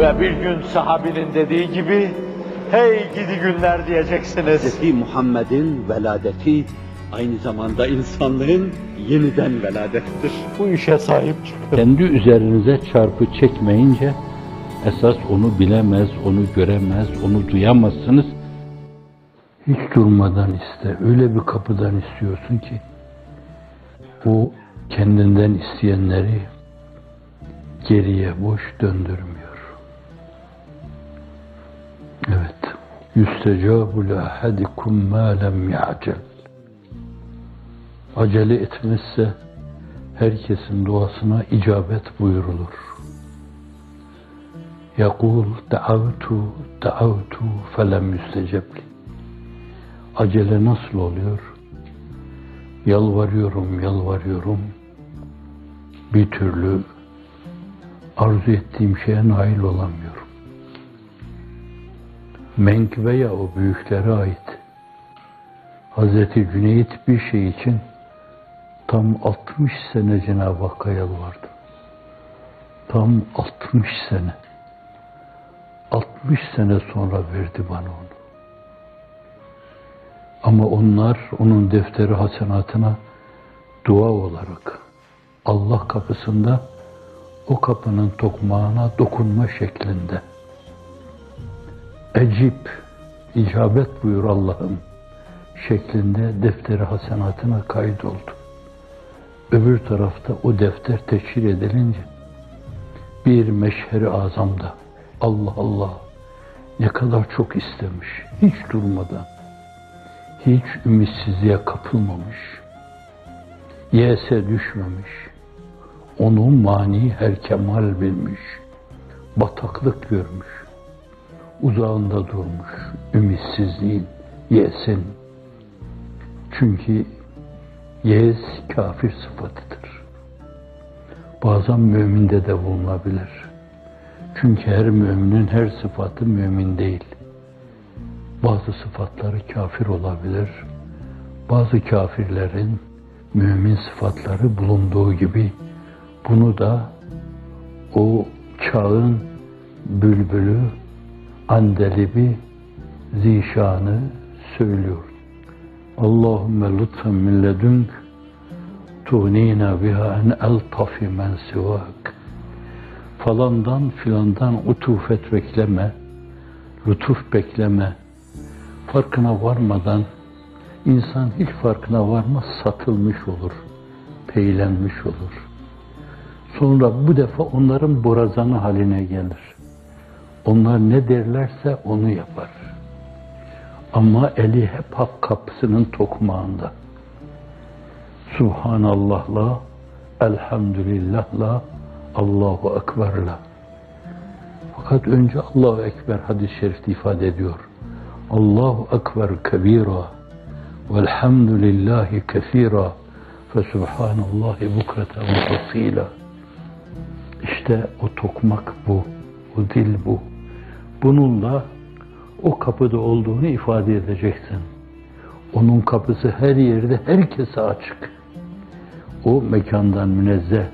Ve bir gün sahabinin dediği gibi, hey gidi günler diyeceksiniz. Hz. Muhammed'in veladeti aynı zamanda insanlığın yeniden veladettir. Bu işe sahip çıkın. Kendi üzerinize çarpı çekmeyince esas onu bilemez, onu göremez, onu duyamazsınız. Hiç durmadan iste. Öyle bir kapıdan istiyorsun ki o kendinden isteyenleri geriye boş döndürmüyor. Li ahadikum ma lem ya'cel. Acele etmezse herkesin duasına icabet buyurulur. Yakul da'avtu da'avtu felem yüstecebli. Acele nasıl oluyor? Yalvarıyorum, yalvarıyorum. Bir türlü arzu ettiğim şeye nail olamıyorum. Menkıbe'ye o büyüklere ait. Hazreti Cüneyt bir şey için tam 60 sene Cenab-ı Hakk'a yalvardı. Tam 60 sene. 60 sene sonra verdi bana onu. Ama onlar onun defteri hasenatına dua olarak Allah kapısında o kapının tokmağına dokunma şeklinde. Ecip, icabet buyur Allah'ım şeklinde defteri hasenatına kaydoldu. Öbür tarafta o defter teşhir edilince bir meşheri azamda Allah Allah ne kadar çok istemiş hiç durmadan hiç ümitsizliğe kapılmamış yese düşmemiş onu mani her kemal bilmiş bataklık görmüş uzağında durmuş ümitsizliğin yesin çünkü Yes kafir sıfatıdır. Bazen müminde de bulunabilir. Çünkü her müminin her sıfatı mümin değil. Bazı sıfatları kafir olabilir. Bazı kafirlerin mümin sıfatları bulunduğu gibi bunu da o çağın bülbülü, andelibi, zişanı söylüyor. Allahümme lütfen min ledünk tuğnina biha en eltafi men sivak. Falandan filandan utufet bekleme, lütuf bekleme. Farkına varmadan insan hiç farkına varmaz satılmış olur, peylenmiş olur. Sonra bu defa onların borazanı haline gelir. Onlar ne derlerse onu yapar. Ama eli hep hak kapısının tokmağında. Subhanallah'la, elhamdülillah'la, Allahu Ekber'la. Fakat önce Allahu Ekber hadis-i şerifte ifade ediyor. Allahu Ekber kebira velhamdülillahi kefira fe subhanallahi bukreten ve asila. İşte o tokmak bu, o dil bu. Bununla o kapıda olduğunu ifade edeceksin. Onun kapısı her yerde, herkese açık. O mekandan münezzeh.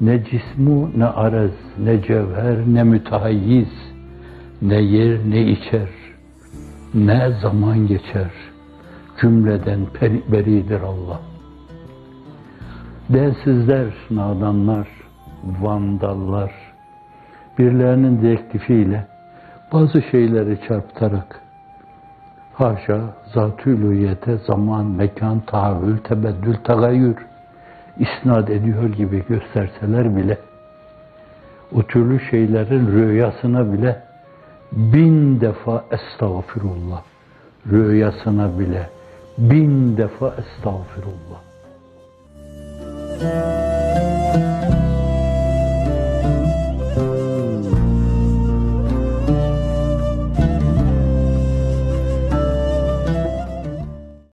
Ne cismu, ne arez, ne cevher, ne mütehayyiz, ne yer, ne içer, ne zaman geçer. Cümleden beridir Allah. Densizler, nadanlar, vandallar, birilerinin direktifiyle bazı şeyleri çarpıtarak haşa zat-ı zaman, mekan, tahammül, tebeddül, tagayyür isnat ediyor gibi gösterseler bile o türlü şeylerin rüyasına bile bin defa estağfirullah rüyasına bile bin defa estağfirullah.